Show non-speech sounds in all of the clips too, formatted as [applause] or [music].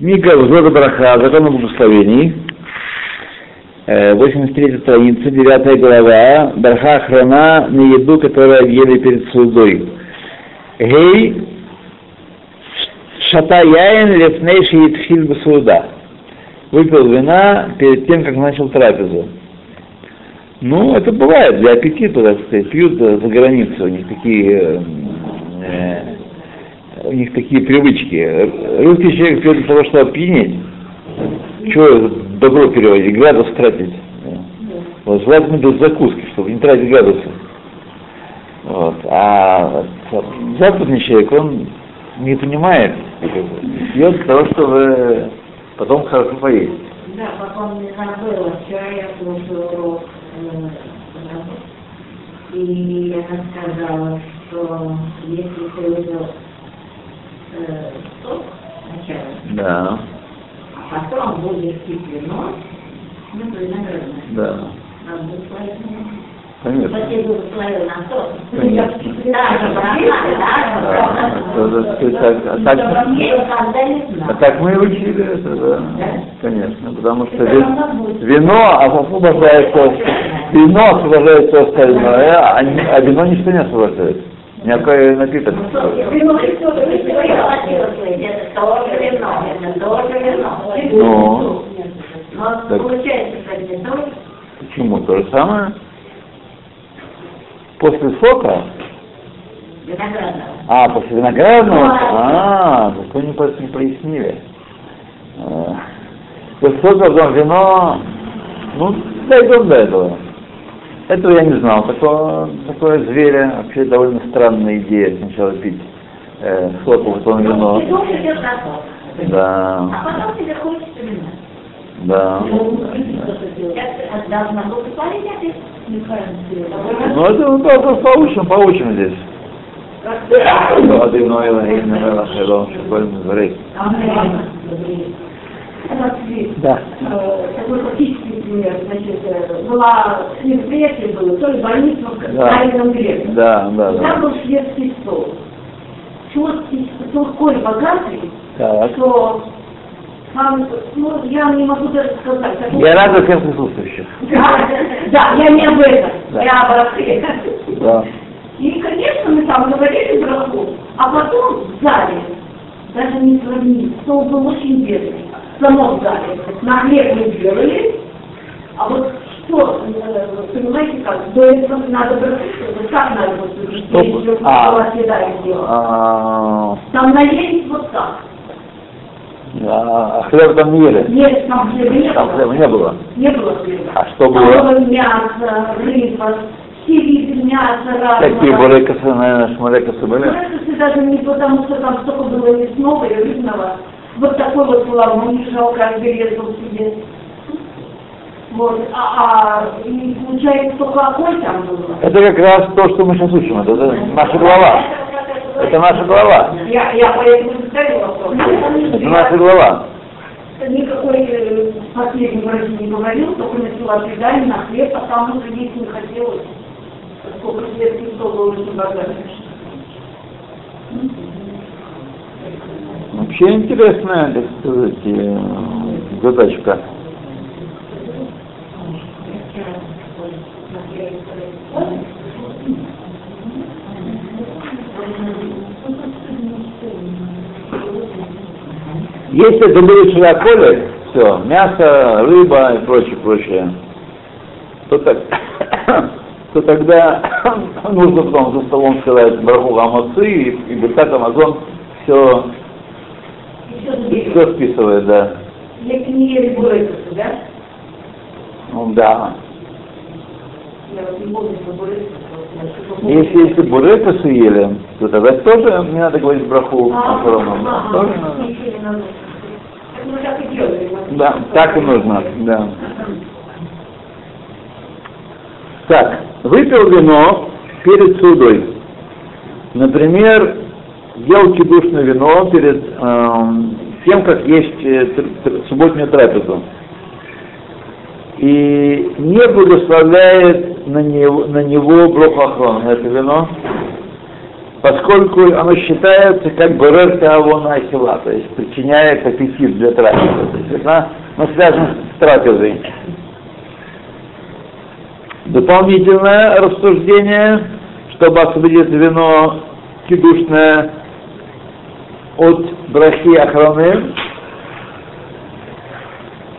Книга Взора Браха, Закон о благословении, 83 страница, 9 глава, Браха храна на еду, которую ели перед судой. Гей, шата яин лефнейши итхиль басуда. Выпил вина перед тем, как начал трапезу. Ну, это бывает для аппетита, так сказать, пьют за границу, у них такие э, у них такие привычки. Русский человек для того, чтобы опьянеть. Чего добро переводить, градус тратить. Вот, желательно без закуски, чтобы не тратить градусы. Вот. А западный человек, он не понимает, пьет для того, чтобы потом хорошо поесть. Да, потом мне забыла, вчера я слушала урок, э, и она сказала, что если ты уже э, сок сначала, Да, а потом будешь пить вино, ну, то виноградное. да, Надо будет конечно. Да, а так- мы и учили это, да, конечно, потому что будет. вино освобождает все, вино освобождает все остальное, а, а вино ничто не освобождает. Никакой напиток. Ну. Так. Почему? То же самое. После сока, виноградного. а, после виноградного, а, так вы не, не прояснили. А, После сока, потом вино, ну, дойдем до этого. Этого я не знал. Такое, такое зверя, вообще довольно странная идея сначала пить э, а потом вино. На сок. Да, А потом тебе хочется вина. да. Благословить опять? Ну, это мы только получим, получим здесь. Воды Ноева, Игнара, Хело, Шикольный, Зрей. Да. такой фактический пример, значит, э, была мероприятие было, то ли больница в Да. Старинном Греке. Да, да, Там да. был шведский стол. Шведский стол такой богатый, Так. что там, ну, я не могу даже сказать. Я рад за всех присутствующих. Да, да, я не об этом, Да. я об России. Да. И, конечно, мы там говорили браху, а потом в зале, даже не сравнить, стол был очень бедный, в самом зале. На хлеб мы делали, а вот что, э, понимаете как, до этого надо браху, как надо вот, Что? если А. А, Там наелись вот так. а хлеб там не ели? Нет, там хлеба не Там было. хлеба не было. Не было хлеба. А что Там было? было мясо, рыба, все виды мяса разного. Какие бурекасы, наверное, шмалекасы были? Кажется, даже не потому, что там столько было мясного и рыбного. Вот такой вот лавон каждый резал себе. Вот, а, а и получается только огонь там было. Это как раз то, что мы сейчас учим. Это, это наша глава. Это наша глава. Я, я поэтому задаю вопрос. Это наша глава. Никакой э, последний врач не говорил, только начала предание на хлеб, а там уже есть не хотелось. Сколько лет никто был очень. Вообще интересная, так сказать, э, задачка. Если это будет широколе, все, мясо, рыба и прочее, прочее, то, так, [coughs] то тогда [coughs] нужно потом за столом сказать Бараху Амацы и, и Бертак Амазон все, все списывает, да. Не ели бурекасы, да? Ну да. Если, если бурекасы ели, то тогда тоже не надо говорить браху А, ага, Тоже надо. и. Да, так и нужно, да. Так, выпил вино перед судой. Например, ел кидушное вино перед эм, тем, как есть э, тр- тр- субботнюю трапезу. И не благословляет на него, на него брохохрон, это вино. поскольку оно считается как борерка авона ахила, то есть причиняет аппетит для трапезы. То есть она, она связана с трапезой. Дополнительное рассуждение, чтобы освободить вино кидушное от брахи охраны,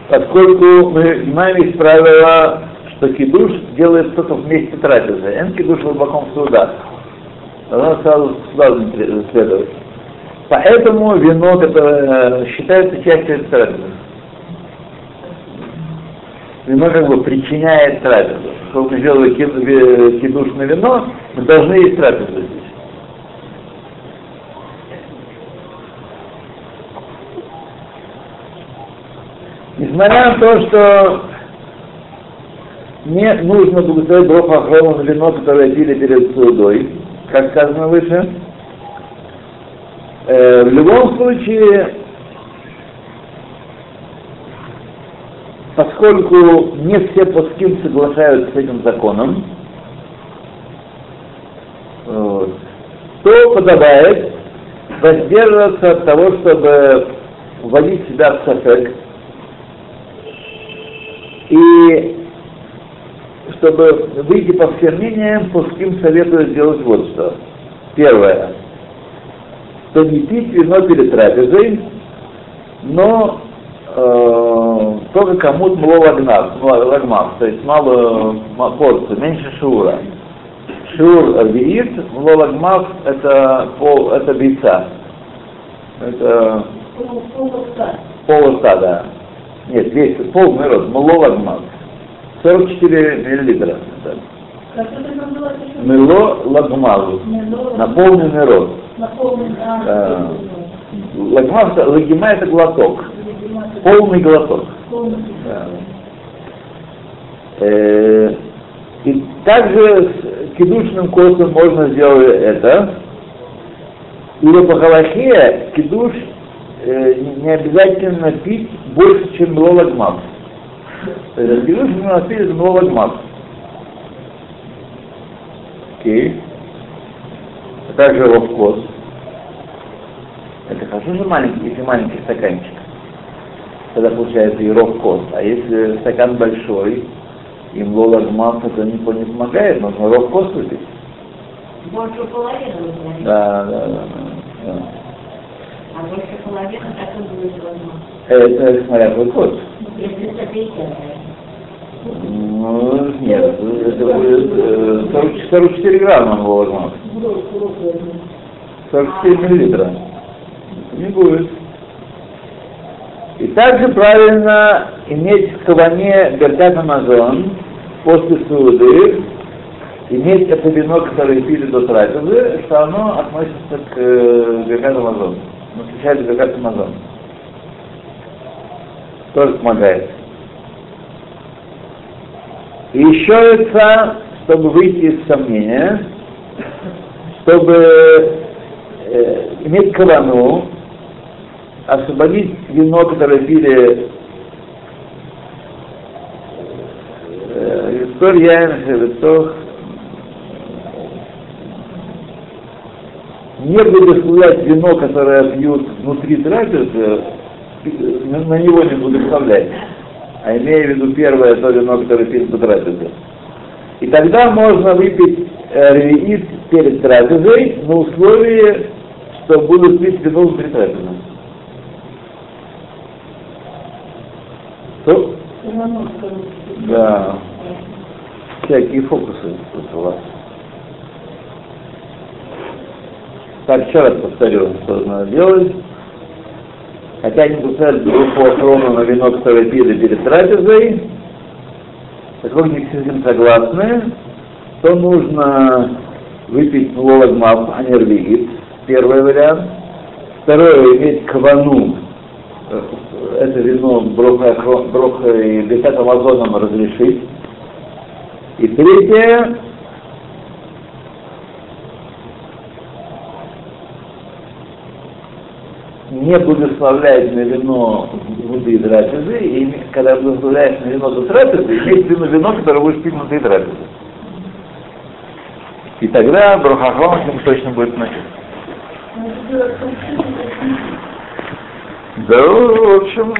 поскольку мы знаем из правила, что кидуш делает только вместе трапезы. Эн кидуш в глубоком суда. Она сразу сюда следовать. Поэтому вино, которое считается частью трапезы. Вино как бы причиняет трапезу. Сколько сделали кидуш на вино, мы должны есть трапезу здесь. Несмотря на то, что не нужно благословить Броху Ахрону на вино, которое пили перед судой, как сказано выше, э, в любом случае, поскольку не все плоским соглашаются с этим законом, вот, то подобает воздерживаться от того, чтобы вводить себя в сафек, и чтобы выйти по всем мнениям, пуским советую сделать вот что. Первое. Что не пить вино перед трапезой, но э, только кому-то мало лагмав, то есть мало, порцию, меньше шура. Шур арбиит, мало лагмав это пол, это бейца. Это полоста, да. Нет, весь полный рот, мало лагмав. 44 миллилитра. Мело лагмазу. Наполненный рот. Да. Лагмаз, лагима это глоток. Полный глоток. Да. Э, и также с кидушным косом можно сделать это. Или по халахе кидуш э, не обязательно пить больше, чем лагмаз. То есть Гилуш мы носили это нового гмат. Окей. А также ровкос. Это хорошо же маленький, если маленький стаканчик. Тогда получается и ровкос. А если стакан большой, им лола гмат, это не, не помогает, нужно ровкос выпить. Больше половины. Да, да, да. да. А больше половины так и будет возможно. Это смотря какой код. Если это 50. Ну, нет, это будет э, 40, 44 грамма он возьмет. 44 миллилитра. Не будет. И также правильно иметь в каване Беркат Амазон после суды, иметь это вино, которое пили до трапезы, что оно относится к э, Беркат Ну, встречает Беркат Амазон. Тоже помогает. И еще это, чтобы выйти из сомнения, чтобы э, иметь кавану, освободить вино, которое пили история, то не благословлять вино, которое пьют внутри трапезы, на, на него не благословлять а имея в виду первое то вино, которое пьет по трапезе. И тогда можно выпить э, ревиит перед трапезой на условии, что будут пить вино внутри трапезы. Что? Да. Всякие фокусы тут у вас. Так, еще раз повторю, что надо делать. Хотя они пускают группу охрану на которое пили перед трапезой, поскольку не с этим согласны, то нужно выпить лолагмав, а не рвигит, первый вариант. Второе, иметь кавану, это вино броха, и бесат амазоном разрешить. И третье, не благословляет на вино внутри трапезы, и когда благословляешь на вино до трапезы, в виду вино, которое будешь пить внутри трапезы. И тогда Брахахрон ему точно будет носить. Да, в общем,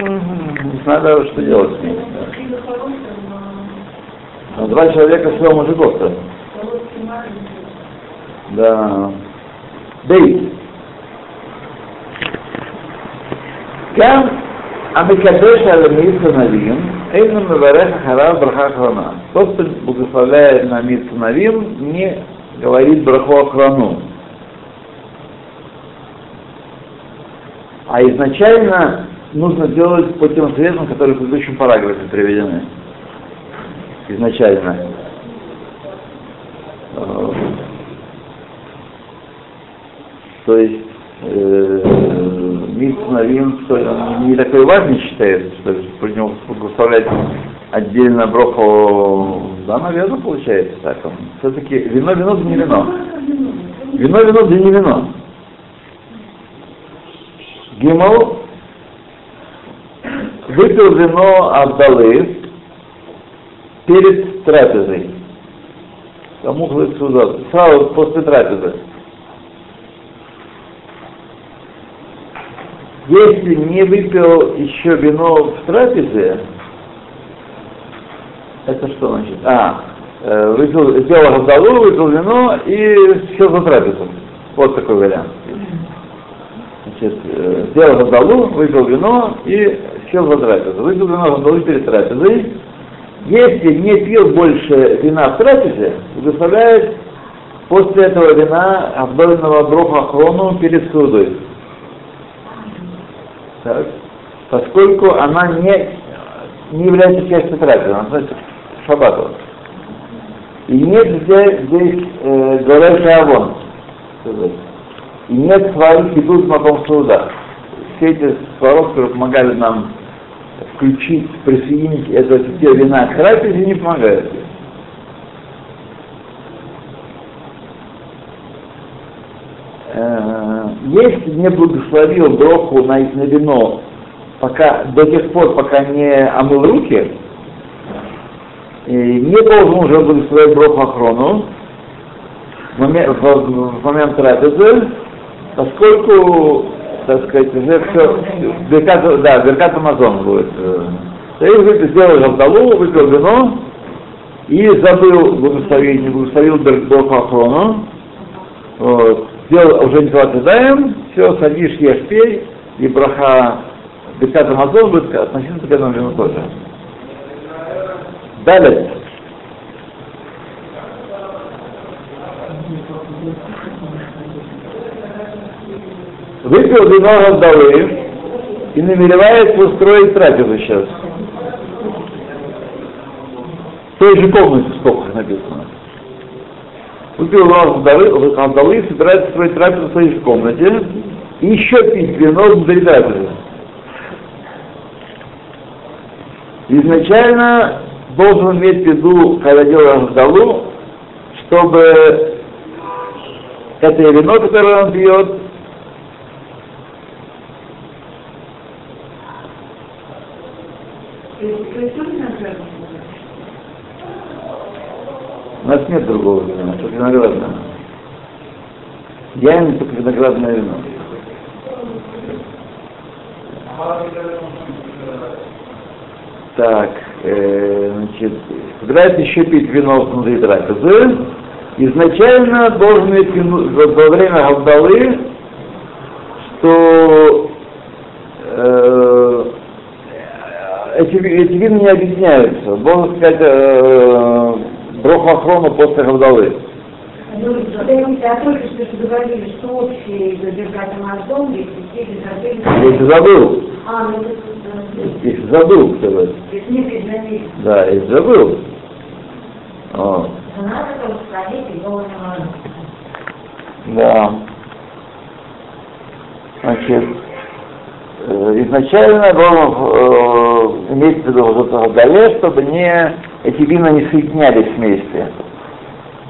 не знаю даже, что делать с ним. А два человека всего мужиков-то. Да. Дейт. גם המקדש על המאיר סנבים, אינו מברך אחריו ברכה אחרונה. Тот, кто благословляет на мир сыновим, не говорит браху охрану. А изначально нужно делать по тем советам, которые в предыдущем параграфе приведены. Изначально. Э, То есть э, что он не такой важный считается, что про него благословлять отдельно броху, да, наверное, получается так. Все-таки вино, вино, да не вино. Вино, вино, да не вино. Гимл выпил вино Абдалы перед трапезой. Кому? Сразу после трапезы. Если не выпил еще вино в трапезе, это что значит? А, э, выпил, сделал Абдалу, выпил вино и сел за трапезу. Вот такой вариант. Значит, э, сделал Гандалу, выпил вино и сел за трапезу. Выпил вино Гандалу перед трапезой. Если не пил больше вина в трапезе, благословляет после этого вина обдольного броха хрону перед судой. Так. Поскольку она не, не является частью трапезы, она относится к шаббату. И нет здесь, здесь э, говорящий авон. И нет своих идут маком суда. Все эти сваров, которые помогали нам включить, присоединить это те вина к трапезе, не помогают. Э, Если не благословил броху на, на вино пока, до тех пор, пока не омыл руки, и не должен уже благословить броху охрону в момент, в, в момент трапезы, поскольку, так сказать, уже все, беркат, да, беркат Амазон будет. Союз сделал Гавдалу, выпил вино и забыл благословить, не благословил Бог охрану. Вот. Сделал уже не даем, все, садишь, ешь, пей, и браха беркат Амазон будет относиться к этому вину тоже. Далее. выпил вино Гавдалы и намеревается устроить трапезу сейчас. В той же комнате, сколько написано. Вино Гавдалы, Гавдалы и собирается строить трапезу в своей комнате и еще пить вино внутри трапезы. Изначально должен иметь в виду, когда делаем Гавдалу, чтобы это вино, которое он пьет, У нас нет другого вина, только виноградное. Я не только виноградное вино. Так, э, значит, собирается еще пить вино внутри трапезы. Изначально должен вино, во время Гавдалы, что э, эти, эти вины не объединяются. Можно сказать, э, Брохохрону после Гавдалы. Ну, я только что говорили, что общие за Бергатом Аздом, если без Если забыл, А, ну это если забыл сказать. если не признали. Да, если забыл. Голос да. Значит, изначально должен э, иметь в виду Гавдале, чтобы не, эти вина не соединялись вместе.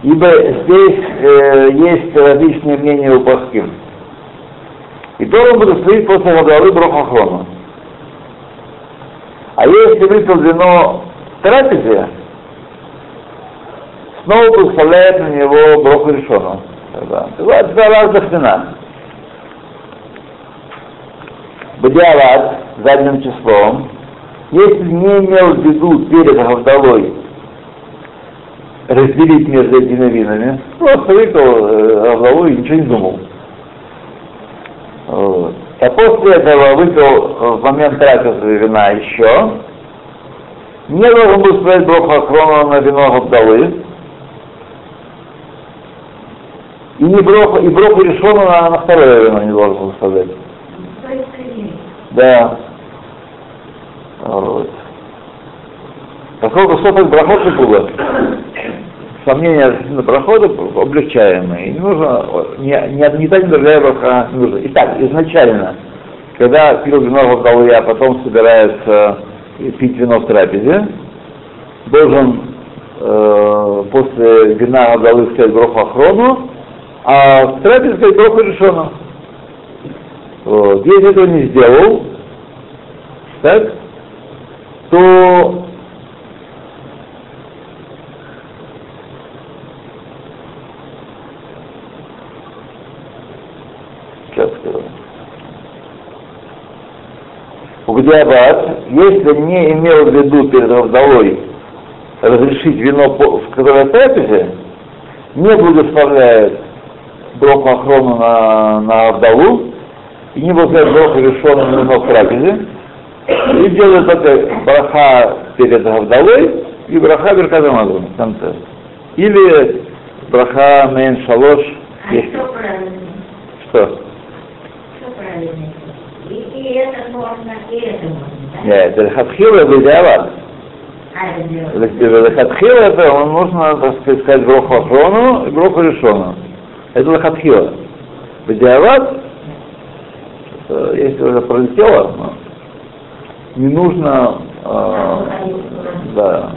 Ибо здесь э, есть различные мнения у Паским. И должен стоять после Гавдалы Брохохрона. А если выпил вино в трапезе, снова благословляет на него броху решену. Да. Два разных вина. Бадиалат задним числом, если не имел в виду перед Гавдалой разделить между этими винами, просто выпил э, Гавдалу и ничего не думал. Вот. А после этого выпил в момент трапезы вина еще, не должен был сказать Броху Ахрона на вино Гавдалы, и не броху, и броху решено на, на второе вино не должен был сказать. Да. Поскольку соток брахот было, сомнения относительно прохода облегчаемые. Не нужно, не, не, не так не другая браха не нужно. Итак, изначально, когда пил вино в голове, а потом собирается пить вино в трапезе, должен э, после вина головы сказать броху охрону, а в трапезе сказать броху решено. Вот. Если этого не сделал, так, то сейчас скажу. Угдиабат, если не имел в виду перед вдовой разрешить вино, в которое трапезе, не благословляет броху охрону на, на вдову, и не благословляет броху решенную вино в трапезе, и делает только браха перед Гавдалой и браха Беркадамаду в конце. Или браха Мейн Шалош. А есть. что правильно? Что? Что правильно? И, это можно, и это можно, да? Нет, это Хатхила это идеалат. А, это. Лахатхила это он нужно, так сказать, броху Ахрону и броху Решону. Это Лахатхила. Бедиават, если уже пролетело, но не нужно, э, да.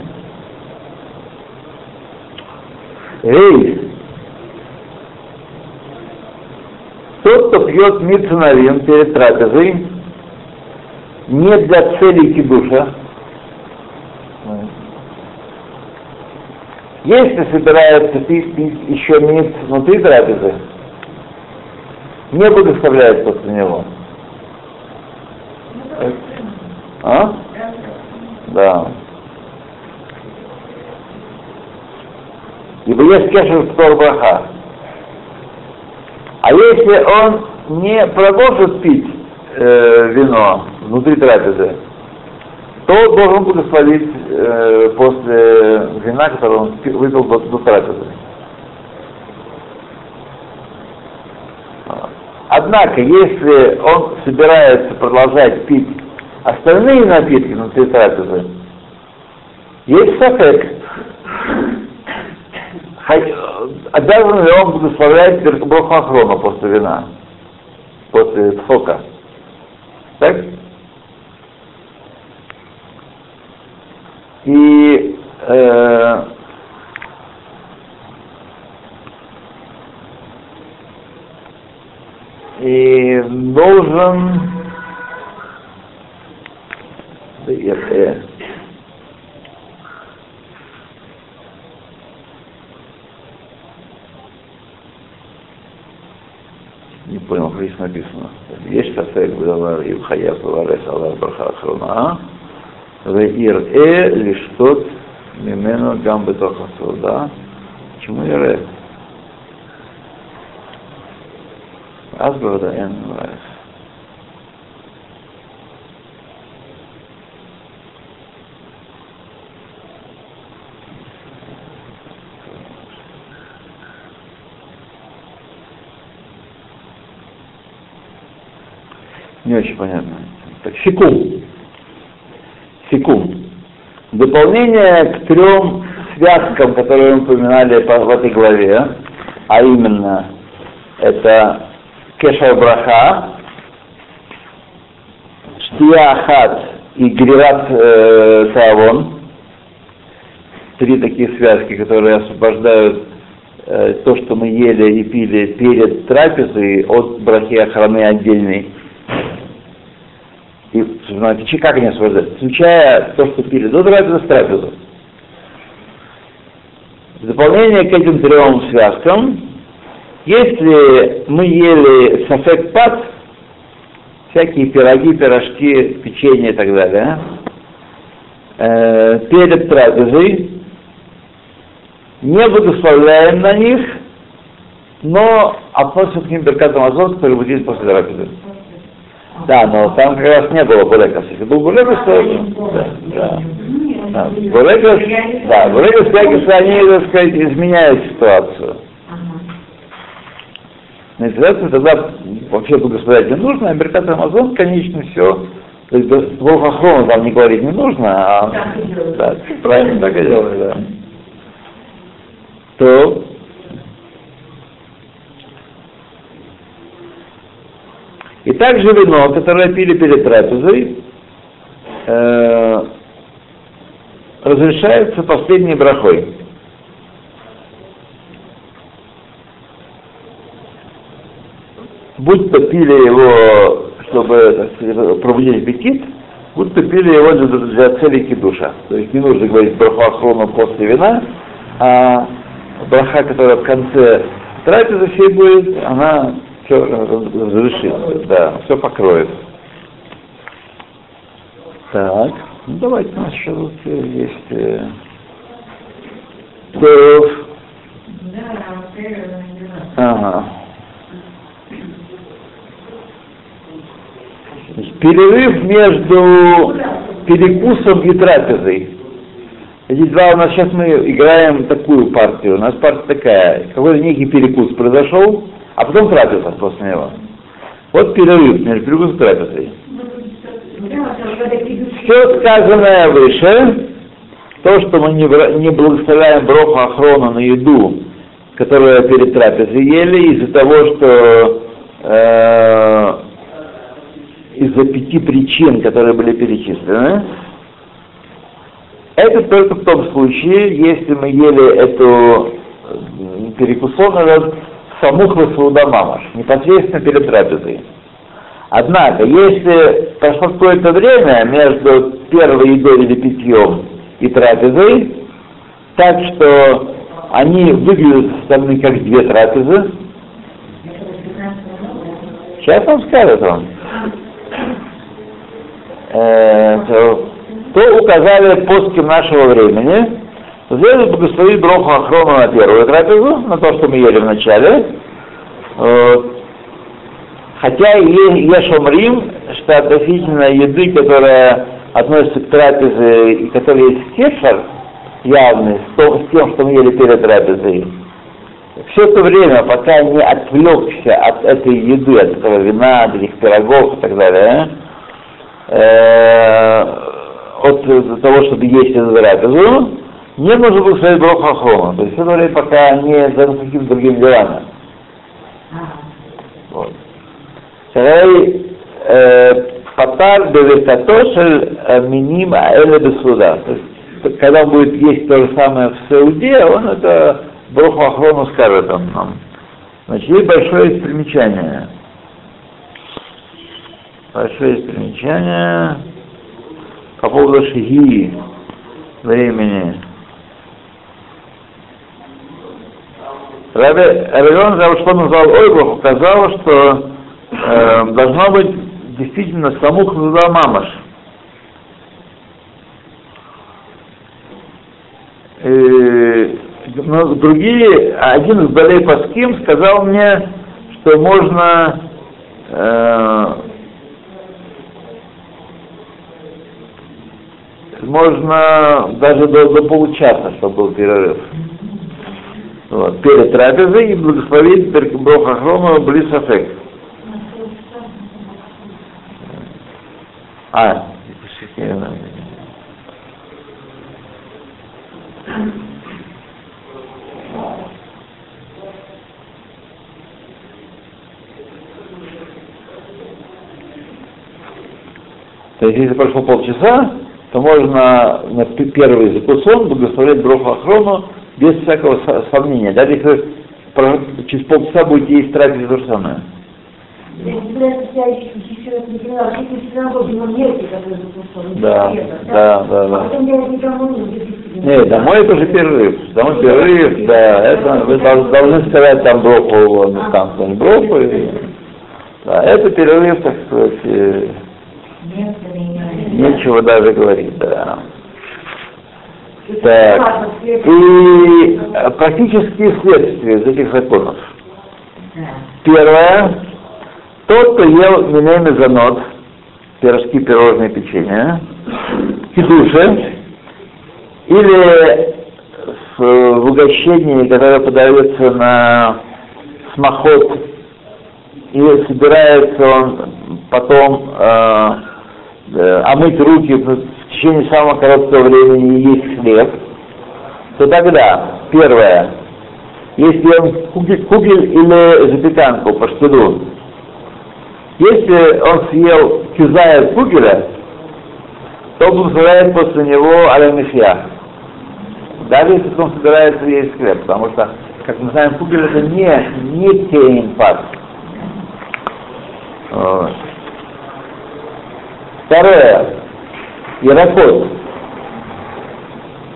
Эй, тот, кто пьет мицунавин перед трапезой, не для цели кидуша, если собирается пить, пить еще миц внутри трапезы, не благословляет после него. А? Да. Ибо есть кешер в браха. А если он не продолжит пить э, вино внутри трапезы, то должен благословить э, после вина, которое он пи- выпил до, до трапезы. Однако, если он собирается продолжать пить остальные напитки внутри трапезы, есть сафек. Обязан ли он благословлять Броху Ахрона после вина, после сока? Так? И э, и должен да, я- э, не понял, как здесь написано. Есть сафек бдавар и хаяв варес алар браха ахрона, веир э лишь тот мимену гам бетоха да? Почему ире? אז בוודאי אין מברך. Не очень понятно. Так, секум. Секум. Дополнение к трем связкам, которые мы упоминали по- в этой главе, а именно это Кешар Браха, Штия Ахат и Гриват э, Саавон. Три такие связки, которые освобождают э, то, что мы ели и пили перед трапезой от брахи охраны отдельной. И смотрите, как они освобождают? Включая то, что пили до трапезы, с трапезы. дополнение к этим трем связкам, если мы ели сафек-пат, всякие пироги, пирожки, печенье и так далее, э, перед трапезой, не благословляем на них, но относимся к ним Беркат Амазон, который будет после трапезы. Да, но там как раз не было буреков. Если был бурекос, то... Да, да. Да, бурекос, да, бурекос, бурекос, они, так сказать, изменяют ситуацию. На ситуацию тогда вообще благословлять не нужно, а Беркат Амазон, конечно, все. То есть Волхохрону там не говорить не нужно, а... Да, правильно так и делали, да. То И также вино, которое пили перед трапезой, э, разрешается последней брахой. Будь то пили его, чтобы сказать, пробудить аппетит, будь то пили его для, для цели кидуша. То есть не нужно говорить браху охрону после вина, а браха, которая в конце трапезы всей будет, она все разрешит, да, все покроет. Так, ну давайте у нас еще тут есть. Э, ага. Перерыв между перекусом и трапезой. Эти два у нас сейчас мы играем такую партию. У нас партия такая. Какой-то некий перекус произошел, а потом трапеза после него. Вот перерыв между перекусом и трапезой. Все сказанное выше, то, что мы не, благословляем броху охрону на еду, которую перед трапезой ели, из-за того, что э, из-за пяти причин, которые были перечислены, это только в том случае, если мы ели эту перекусон, самух Васуда Мамаш, непосредственно перед трапезой. Однако, если прошло какое-то время между первой едой или питьем и трапезой, так что они выглядят со как две трапезы, сейчас вам скажет он, э, то указали после нашего времени, Следует благословить Броху Ахрону на первую трапезу, на то, что мы ели в начале. Хотя и Ешомрим, что относительно еды, которая относится к трапезе и которая есть кефар, явный, с, с тем, что мы ели перед трапезой, все это время, пока не отвлекся от этой еды, от этого вина, от этих пирогов и так далее, э, от того, чтобы есть эту трапезу, не нужно благословить Броху Ахрома. То есть это время, пока они заняты какими-то другими делами. Вот. Патар бевертатошель миним аэле бесуда. То есть, когда он будет есть то же самое в Сауде, он это Броху Ахрону скажет он нам. Значит, есть большое примечание. Большое примечание по поводу шиги времени. Равион Равшлон назвал Ойбрах, указал, что э, должно быть действительно самух туда мамаш. И, но другие, один из Балей Паским сказал мне, что можно э, можно даже до, до получаса, чтобы был перерыв вот, перед трапезой и благословить Броха Хрома Блисафек. А, То есть, если прошло полчаса, то можно на первый закусон благословлять Броху Ахрону без всякого сомнения. Даже если через полчаса будете есть трапезу, то же самое. Да, да, да, А да. потом я никому не запустила. Не, домой это уже перерыв. Домой перерыв, да. Это вы дол- должны сказать там броху, ну, там что-нибудь броху. и- Да, это перерыв, так сказать, нечего даже говорить, да. Так. И э, практические следствия из этих законов. Первое. Тот, кто ел миней занот, пирожки, пирожные, печенье, кидуши, или в, в угощении, которое подается на смоход, и собирается он потом э, э, омыть руки течение самого короткого времени есть хлеб, то тогда, первое, если он кугель, кугель или запеканку по штыду, если он съел кизая кугеля, то благословляет после него алямихья. Даже если он собирается есть хлеб, потому что, как мы знаем, кугель это не, не кейн факт. Вот. Второе.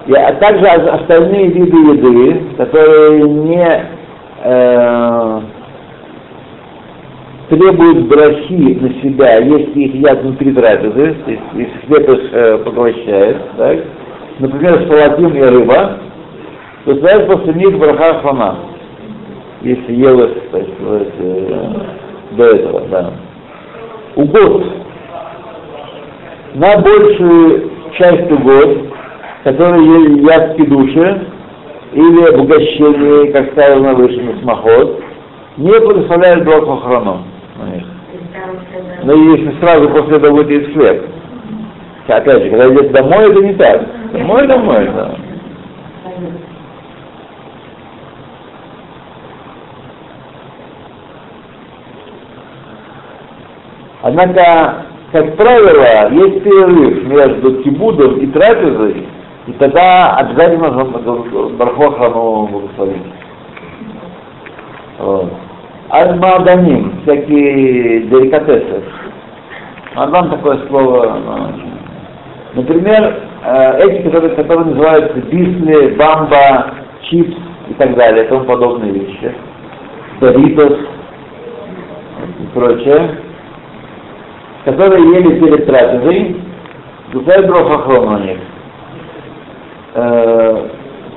И, а также остальные виды еды, которые не э, требуют брахи на себя, если их едят внутри трапезы, то есть если хлеб их э, поглощает, так? например, салатин и рыба, то стоят после них браха хана, если ел их, так сказать, э, до этого, да. Угод. На большую часть угод, которые едят в кидуше, или в угощении, как сказано выше, на смоход, не храну на них. Но если сразу после этого будет есть хлеб. Опять же, когда идет домой, это не так. Домой, домой, да. Однако, как правило, есть перерыв между кибудом и трапезой, и тогда обязательно Бархо храну благословить. Вот. Аль-Маданим, всякие деликатесы. Мадам такое слово. ну, Например, э, эти, которые, которые называются бисли, бамба, чипс и так далее, и тому подобные вещи. Доритос и прочее, которые ели перед трапезой, Гусай Брохохрон на них. Э,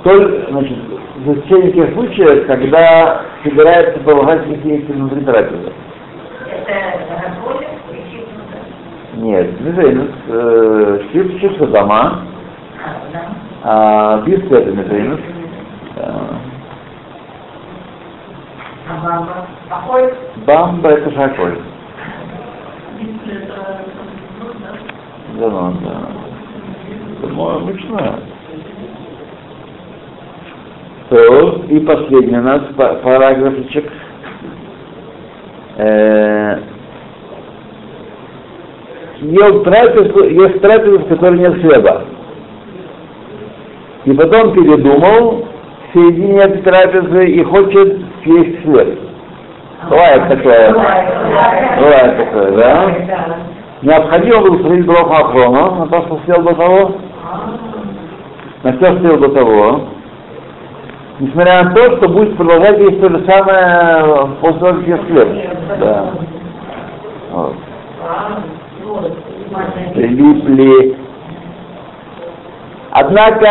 Только, значит, в исключение тех случаев, когда собирается полагать какие-то внутри трапезы. Нет, мезейнус, э, чипс, чипсы дома, а биски это мезейнус. Бамба это шаколь. Да, да. Мой мучное. То, и последний у нас па- параграфчик. Э, ел трапезу, ест трапезу, в которой нет хлеба. И потом передумал в середине трапезы и хочет съесть хлеб. Бывает такое. Бывает такое, да? Необходимо было смотреть Броху Ахрону, на то, что съел до того, на все, съел до того. Несмотря на то, что будет продолжать есть то же самое после того, как съест хлеб. Да. Вот. Липли. Однако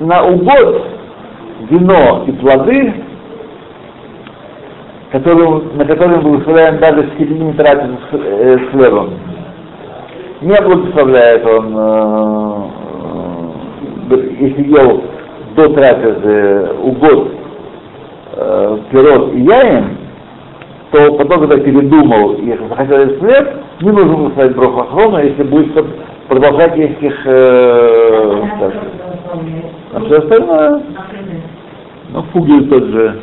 на угод вино и плоды, которым, на которые мы благословляем даже в середине трапезы с, э, с хлебом, не благословляет он, э, э, если ел до трапезы угод э, пирог и яин, то потом, когда передумал и захотел есть хлеб, не нужно благословить броху охрона, если будет продолжать есть их э, так, а все остальное, ну, фугель тот же,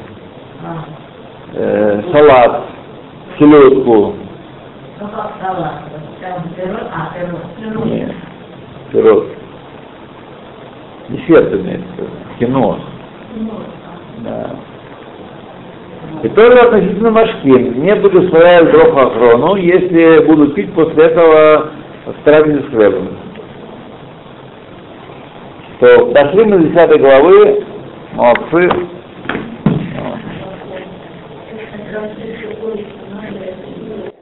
э, салат, селедку, нет, пирог. Десерт имеется, кино. Да. И тоже относительно машкин. Не благословляют броху охрону, если будут пить после этого в трапезе с хлебом. То дошли мы до 10 главы, молодцы. Thank you.